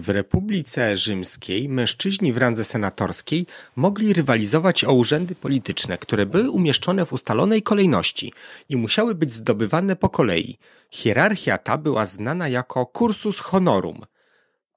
W Republice Rzymskiej mężczyźni w randze senatorskiej mogli rywalizować o urzędy polityczne, które były umieszczone w ustalonej kolejności i musiały być zdobywane po kolei. Hierarchia ta była znana jako cursus honorum.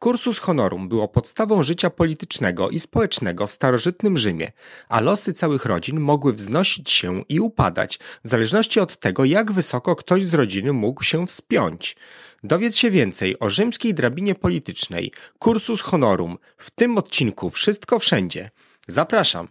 Cursus honorum było podstawą życia politycznego i społecznego w starożytnym Rzymie, a losy całych rodzin mogły wznosić się i upadać w zależności od tego, jak wysoko ktoś z rodziny mógł się wspiąć. Dowiedz się więcej o rzymskiej drabinie politycznej, cursus honorum, w tym odcinku Wszystko Wszędzie. Zapraszam.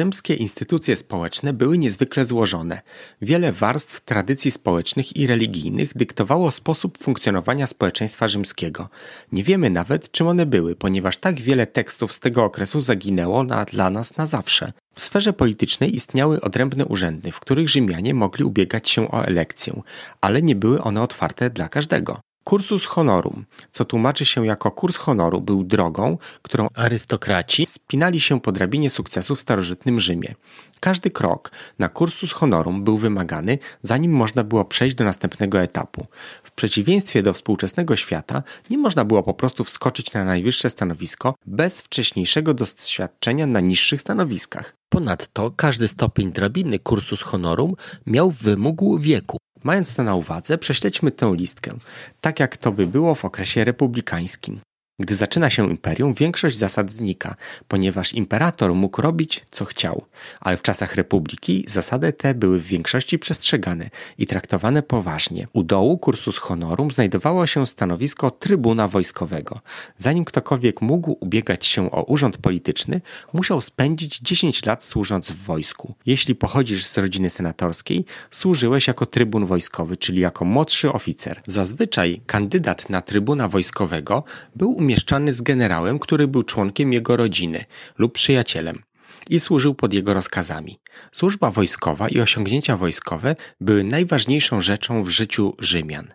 Rzymskie instytucje społeczne były niezwykle złożone. Wiele warstw tradycji społecznych i religijnych dyktowało sposób funkcjonowania społeczeństwa rzymskiego. Nie wiemy nawet, czym one były, ponieważ tak wiele tekstów z tego okresu zaginęło na, dla nas na zawsze. W sferze politycznej istniały odrębne urzędy, w których Rzymianie mogli ubiegać się o elekcję, ale nie były one otwarte dla każdego. Cursus honorum, co tłumaczy się jako kurs honoru, był drogą, którą arystokraci spinali się po drabinie sukcesu w starożytnym Rzymie. Każdy krok na cursus honorum był wymagany, zanim można było przejść do następnego etapu. W przeciwieństwie do współczesnego świata, nie można było po prostu wskoczyć na najwyższe stanowisko bez wcześniejszego doświadczenia na niższych stanowiskach. Ponadto każdy stopień drabiny cursus honorum miał wymóg wieku. Mając to na uwadze, prześledźmy tę listkę, tak jak to by było w okresie republikańskim. Gdy zaczyna się imperium, większość zasad znika, ponieważ imperator mógł robić, co chciał, ale w czasach republiki zasady te były w większości przestrzegane i traktowane poważnie. U dołu kursus honorum znajdowało się stanowisko trybuna wojskowego. Zanim ktokolwiek mógł ubiegać się o urząd polityczny, musiał spędzić 10 lat służąc w wojsku. Jeśli pochodzisz z rodziny senatorskiej, służyłeś jako trybun wojskowy, czyli jako młodszy oficer. Zazwyczaj kandydat na trybuna wojskowego był umieszczany z generałem, który był członkiem jego rodziny lub przyjacielem i służył pod jego rozkazami. Służba wojskowa i osiągnięcia wojskowe były najważniejszą rzeczą w życiu Rzymian.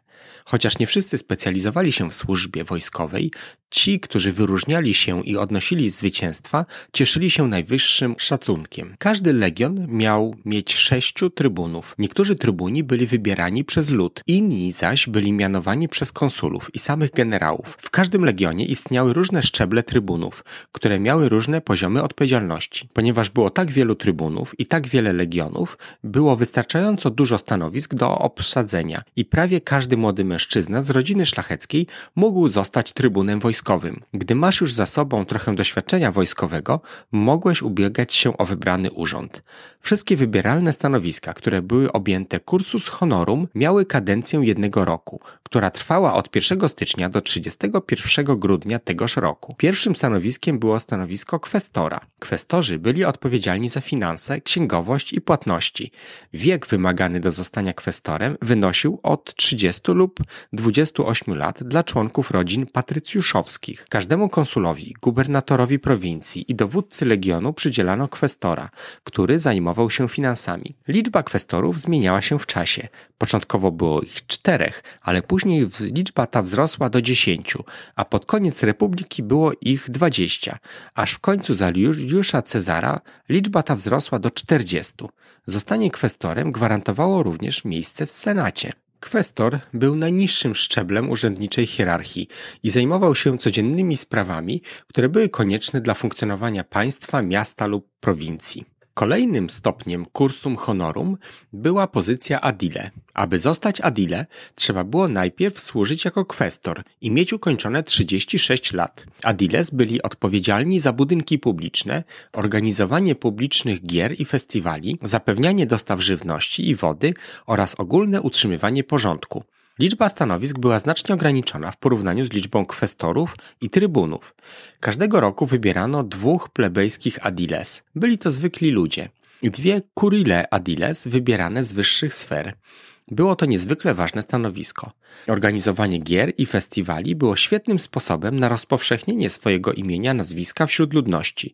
Chociaż nie wszyscy specjalizowali się w służbie wojskowej, ci, którzy wyróżniali się i odnosili zwycięstwa, cieszyli się najwyższym szacunkiem. Każdy legion miał mieć sześciu trybunów. Niektórzy trybuni byli wybierani przez lud, inni zaś byli mianowani przez konsulów i samych generałów. W każdym legionie istniały różne szczeble trybunów, które miały różne poziomy odpowiedzialności. Ponieważ było tak wielu trybunów i tak wiele legionów, było wystarczająco dużo stanowisk do obsadzenia i prawie każdy młody mężczyzna z rodziny szlacheckiej mógł zostać trybunem wojskowym. Gdy masz już za sobą trochę doświadczenia wojskowego, mogłeś ubiegać się o wybrany urząd. Wszystkie wybieralne stanowiska, które były objęte cursus honorum, miały kadencję jednego roku, która trwała od 1 stycznia do 31 grudnia tegoż roku. Pierwszym stanowiskiem było stanowisko kwestora. Kwestorzy byli odpowiedzialni za finanse, księgowość i płatności. Wiek wymagany do zostania kwestorem wynosił od 30 lub 28 lat dla członków rodzin patrycjuszowskich. Każdemu konsulowi, gubernatorowi prowincji i dowódcy legionu przydzielano kwestora, który zajmował się finansami. Liczba kwestorów zmieniała się w czasie. Początkowo było ich czterech, ale później liczba ta wzrosła do dziesięciu, a pod koniec republiki było ich dwadzieścia, aż w końcu za Juliusza Cezara liczba ta wzrosła do czterdziestu. Zostanie kwestorem gwarantowało również miejsce w Senacie. Kwestor był najniższym szczeblem urzędniczej hierarchii i zajmował się codziennymi sprawami, które były konieczne dla funkcjonowania państwa, miasta lub prowincji. Kolejnym stopniem cursum honorum była pozycja adile. Aby zostać adile, trzeba było najpierw służyć jako kwestor i mieć ukończone 36 lat. Adiles byli odpowiedzialni za budynki publiczne, organizowanie publicznych gier i festiwali, zapewnianie dostaw żywności i wody oraz ogólne utrzymywanie porządku. Liczba stanowisk była znacznie ograniczona w porównaniu z liczbą kwestorów i trybunów. Każdego roku wybierano dwóch plebejskich adiles. Byli to zwykli ludzie. Dwie kurile adiles wybierane z wyższych sfer. Było to niezwykle ważne stanowisko. Organizowanie gier i festiwali było świetnym sposobem na rozpowszechnienie swojego imienia, nazwiska wśród ludności.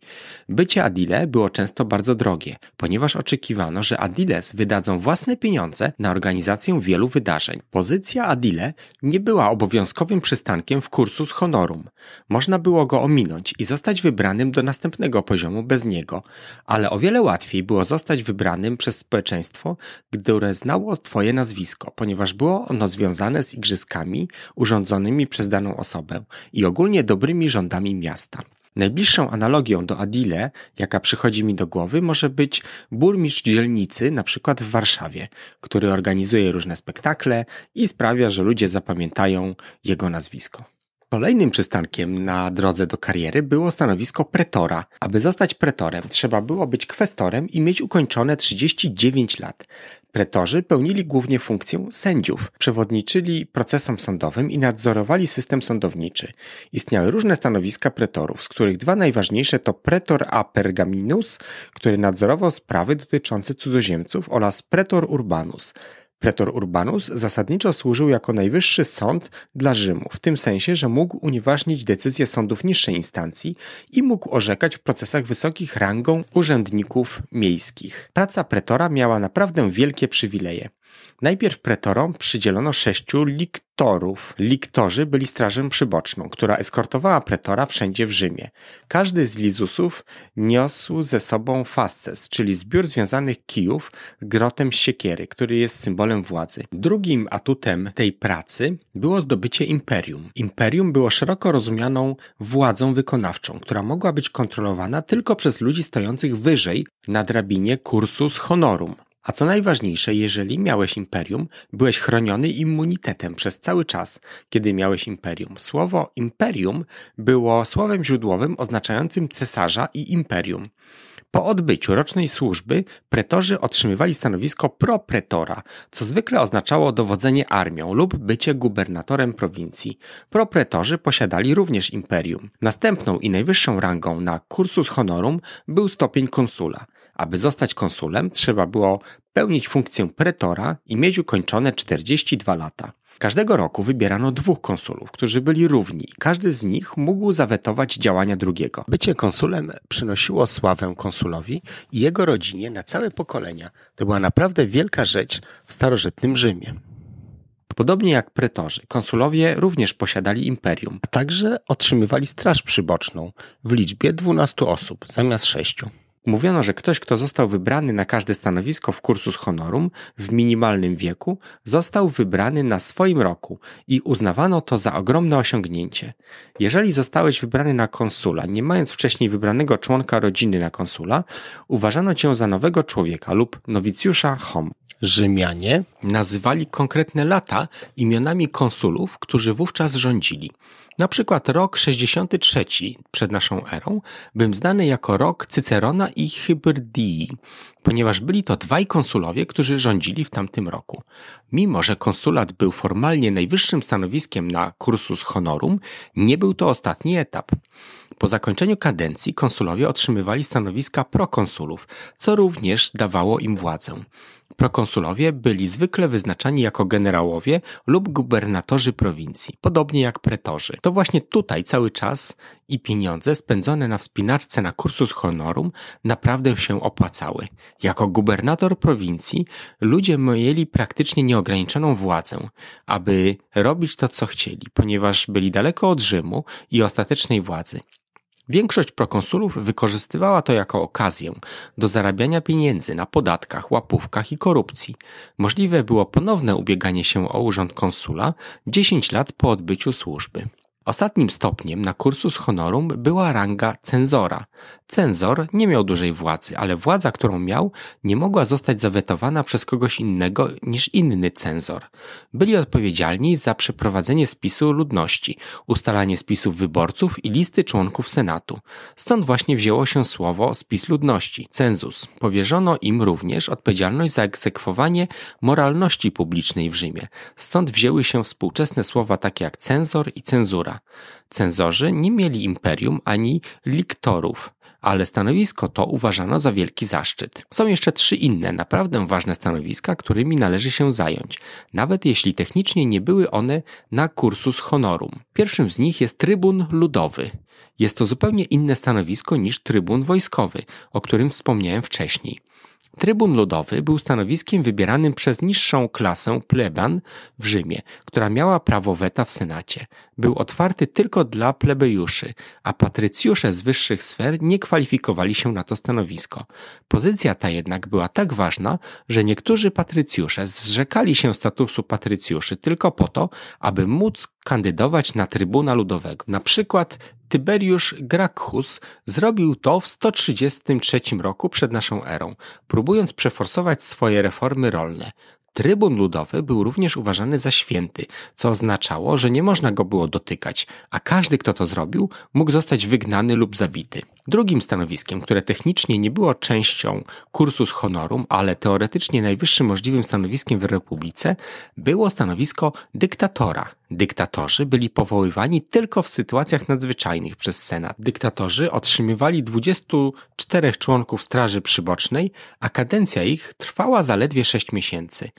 Bycie Adile było często bardzo drogie, ponieważ oczekiwano, że Adiles wydadzą własne pieniądze na organizację wielu wydarzeń. Pozycja Adile nie była obowiązkowym przystankiem w kursus honorum. Można było go ominąć i zostać wybranym do następnego poziomu bez niego, ale o wiele łatwiej było zostać wybranym przez społeczeństwo, które znało Twoje nazwisko, ponieważ było ono związane z igrzyskami urządzonymi przez daną osobę i ogólnie dobrymi rządami miasta. Najbliższą analogią do Adile, jaka przychodzi mi do głowy, może być burmistrz dzielnicy, na przykład w Warszawie, który organizuje różne spektakle i sprawia, że ludzie zapamiętają jego nazwisko. Kolejnym przystankiem na drodze do kariery było stanowisko pretora. Aby zostać pretorem, trzeba było być kwestorem i mieć ukończone 39 lat. Pretorzy pełnili głównie funkcję sędziów, przewodniczyli procesom sądowym i nadzorowali system sądowniczy. Istniały różne stanowiska pretorów, z których dwa najważniejsze to pretor a pergaminus, który nadzorował sprawy dotyczące cudzoziemców oraz pretor urbanus, Pretor Urbanus zasadniczo służył jako najwyższy sąd dla Rzymu, w tym sensie, że mógł unieważnić decyzje sądów niższej instancji i mógł orzekać w procesach wysokich rangą urzędników miejskich. Praca pretora miała naprawdę wielkie przywileje. Najpierw pretorom przydzielono sześciu liktorów. Liktorzy byli strażą przyboczną, która eskortowała pretora wszędzie w Rzymie. Każdy z lizusów niósł ze sobą fasces, czyli zbiór związanych kijów z grotem siekiery, który jest symbolem władzy. Drugim atutem tej pracy było zdobycie imperium. Imperium było szeroko rozumianą władzą wykonawczą, która mogła być kontrolowana tylko przez ludzi stojących wyżej na drabinie cursus honorum. A co najważniejsze, jeżeli miałeś imperium, byłeś chroniony immunitetem przez cały czas, kiedy miałeś imperium. Słowo imperium było słowem źródłowym oznaczającym cesarza i imperium. Po odbyciu rocznej służby pretorzy otrzymywali stanowisko propretora, co zwykle oznaczało dowodzenie armią lub bycie gubernatorem prowincji. Propretorzy posiadali również imperium. Następną i najwyższą rangą na cursus honorum był stopień konsula. Aby zostać konsulem, trzeba było pełnić funkcję pretora i mieć ukończone 42 lata. Każdego roku wybierano dwóch konsulów, którzy byli równi. Każdy z nich mógł zawetować działania drugiego. Bycie konsulem przynosiło sławę konsulowi i jego rodzinie na całe pokolenia. To była naprawdę wielka rzecz w starożytnym Rzymie. Podobnie jak pretorzy, konsulowie również posiadali imperium, a także otrzymywali straż przyboczną w liczbie 12 osób zamiast 6. Mówiono, że ktoś, kto został wybrany na każde stanowisko w kursus honorum w minimalnym wieku, został wybrany na swoim roku i uznawano to za ogromne osiągnięcie. Jeżeli zostałeś wybrany na konsula, nie mając wcześniej wybranego członka rodziny na konsula, uważano cię za nowego człowieka lub nowicjusza hom. Rzymianie nazywali konkretne lata imionami konsulów, którzy wówczas rządzili. Na przykład rok 63 przed naszą erą był znany jako rok Cycerona i Hybrydii, ponieważ byli to dwaj konsulowie, którzy rządzili w tamtym roku. Mimo, że konsulat był formalnie najwyższym stanowiskiem na cursus honorum, nie był to ostatni etap. Po zakończeniu kadencji konsulowie otrzymywali stanowiska prokonsulów, co również dawało im władzę. Prokonsulowie byli zwykle wyznaczani jako generałowie lub gubernatorzy prowincji, podobnie jak pretorzy. To właśnie tutaj cały czas i pieniądze spędzone na wspinaczce na kursus honorum naprawdę się opłacały. Jako gubernator prowincji ludzie mieli praktycznie nieograniczoną władzę, aby robić to, co chcieli, ponieważ byli daleko od Rzymu i ostatecznej władzy. Większość prokonsulów wykorzystywała to jako okazję do zarabiania pieniędzy na podatkach, łapówkach i korupcji. Możliwe było ponowne ubieganie się o urząd konsula 10 lat po odbyciu służby. Ostatnim stopniem na kursus honorum była ranga cenzora. Cenzor nie miał dużej władzy, ale władza, którą miał, nie mogła zostać zawetowana przez kogoś innego niż inny cenzor. Byli odpowiedzialni za przeprowadzenie spisu ludności, ustalanie spisów wyborców i listy członków Senatu. Stąd właśnie wzięło się słowo spis ludności, cenzus. Powierzono im również odpowiedzialność za egzekwowanie moralności publicznej w Rzymie. Stąd wzięły się współczesne słowa takie jak cenzor i cenzura. Cenzorzy nie mieli imperium ani liktorów, ale stanowisko to uważano za wielki zaszczyt. Są jeszcze trzy inne, naprawdę ważne stanowiska, którymi należy się zająć, nawet jeśli technicznie nie były one na kursus honorum. Pierwszym z nich jest trybun ludowy. Jest to zupełnie inne stanowisko niż trybun wojskowy, o którym wspomniałem wcześniej. Trybun ludowy był stanowiskiem wybieranym przez niższą klasę pleban w Rzymie, która miała prawo weta w Senacie. Był otwarty tylko dla plebejuszy, a patrycjusze z wyższych sfer nie kwalifikowali się na to stanowisko. Pozycja ta jednak była tak ważna, że niektórzy patrycjusze zrzekali się statusu patrycjuszy tylko po to, aby móc kandydować na trybuna ludowego. Na przykład Tyberiusz Gracchus zrobił to w 133 roku przed naszą erą, próbując przeforsować swoje reformy rolne. Trybun ludowy był również uważany za święty, co oznaczało, że nie można go było dotykać, a każdy, kto to zrobił, mógł zostać wygnany lub zabity. Drugim stanowiskiem, które technicznie nie było częścią kursus honorum, ale teoretycznie najwyższym możliwym stanowiskiem w republice, było stanowisko dyktatora. Dyktatorzy byli powoływani tylko w sytuacjach nadzwyczajnych przez Senat. Dyktatorzy otrzymywali 24 członków Straży Przybocznej, a kadencja ich trwała zaledwie 6 miesięcy.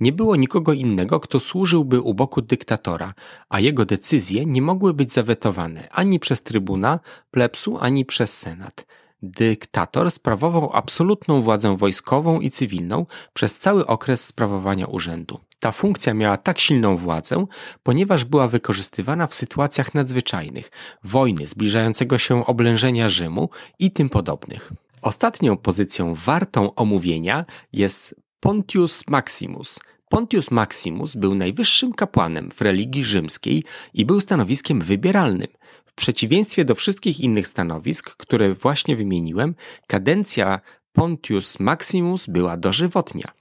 Nie było nikogo innego, kto służyłby u boku dyktatora, a jego decyzje nie mogły być zawetowane ani przez trybuna, plebsu, ani przez senat. Dyktator sprawował absolutną władzę wojskową i cywilną przez cały okres sprawowania urzędu. Ta funkcja miała tak silną władzę, ponieważ była wykorzystywana w sytuacjach nadzwyczajnych, wojny, zbliżającego się oblężenia Rzymu i tym podobnych. Ostatnią pozycją wartą omówienia jest Pontius Maximus. Pontius Maximus był najwyższym kapłanem w religii rzymskiej i był stanowiskiem wybieralnym. W przeciwieństwie do wszystkich innych stanowisk, które właśnie wymieniłem, kadencja Pontius Maximus była dożywotnia.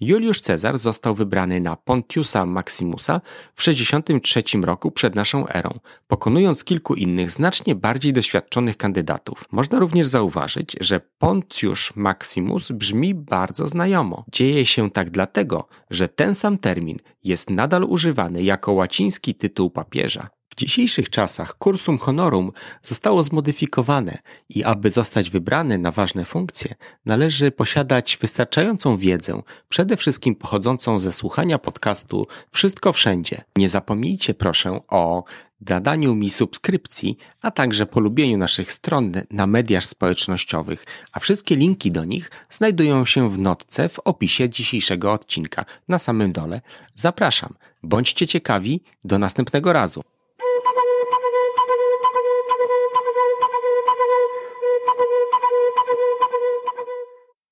Juliusz Cezar został wybrany na Pontiusa Maximusa w 63 roku przed naszą erą, pokonując kilku innych znacznie bardziej doświadczonych kandydatów. Można również zauważyć, że Pontius Maximus brzmi bardzo znajomo. Dzieje się tak dlatego, że ten sam termin jest nadal używany jako łaciński tytuł papieża. Dzisiejszych czasach kursum honorum zostało zmodyfikowane i aby zostać wybrany na ważne funkcje, należy posiadać wystarczającą wiedzę, przede wszystkim pochodzącą ze słuchania podcastu Wszystko Wszędzie. Nie zapomnijcie proszę o dadaniu mi subskrypcji, a także polubieniu naszych stron na mediach społecznościowych, a wszystkie linki do nich znajdują się w notce w opisie dzisiejszego odcinka na samym dole. Zapraszam, bądźcie ciekawi, do następnego razu.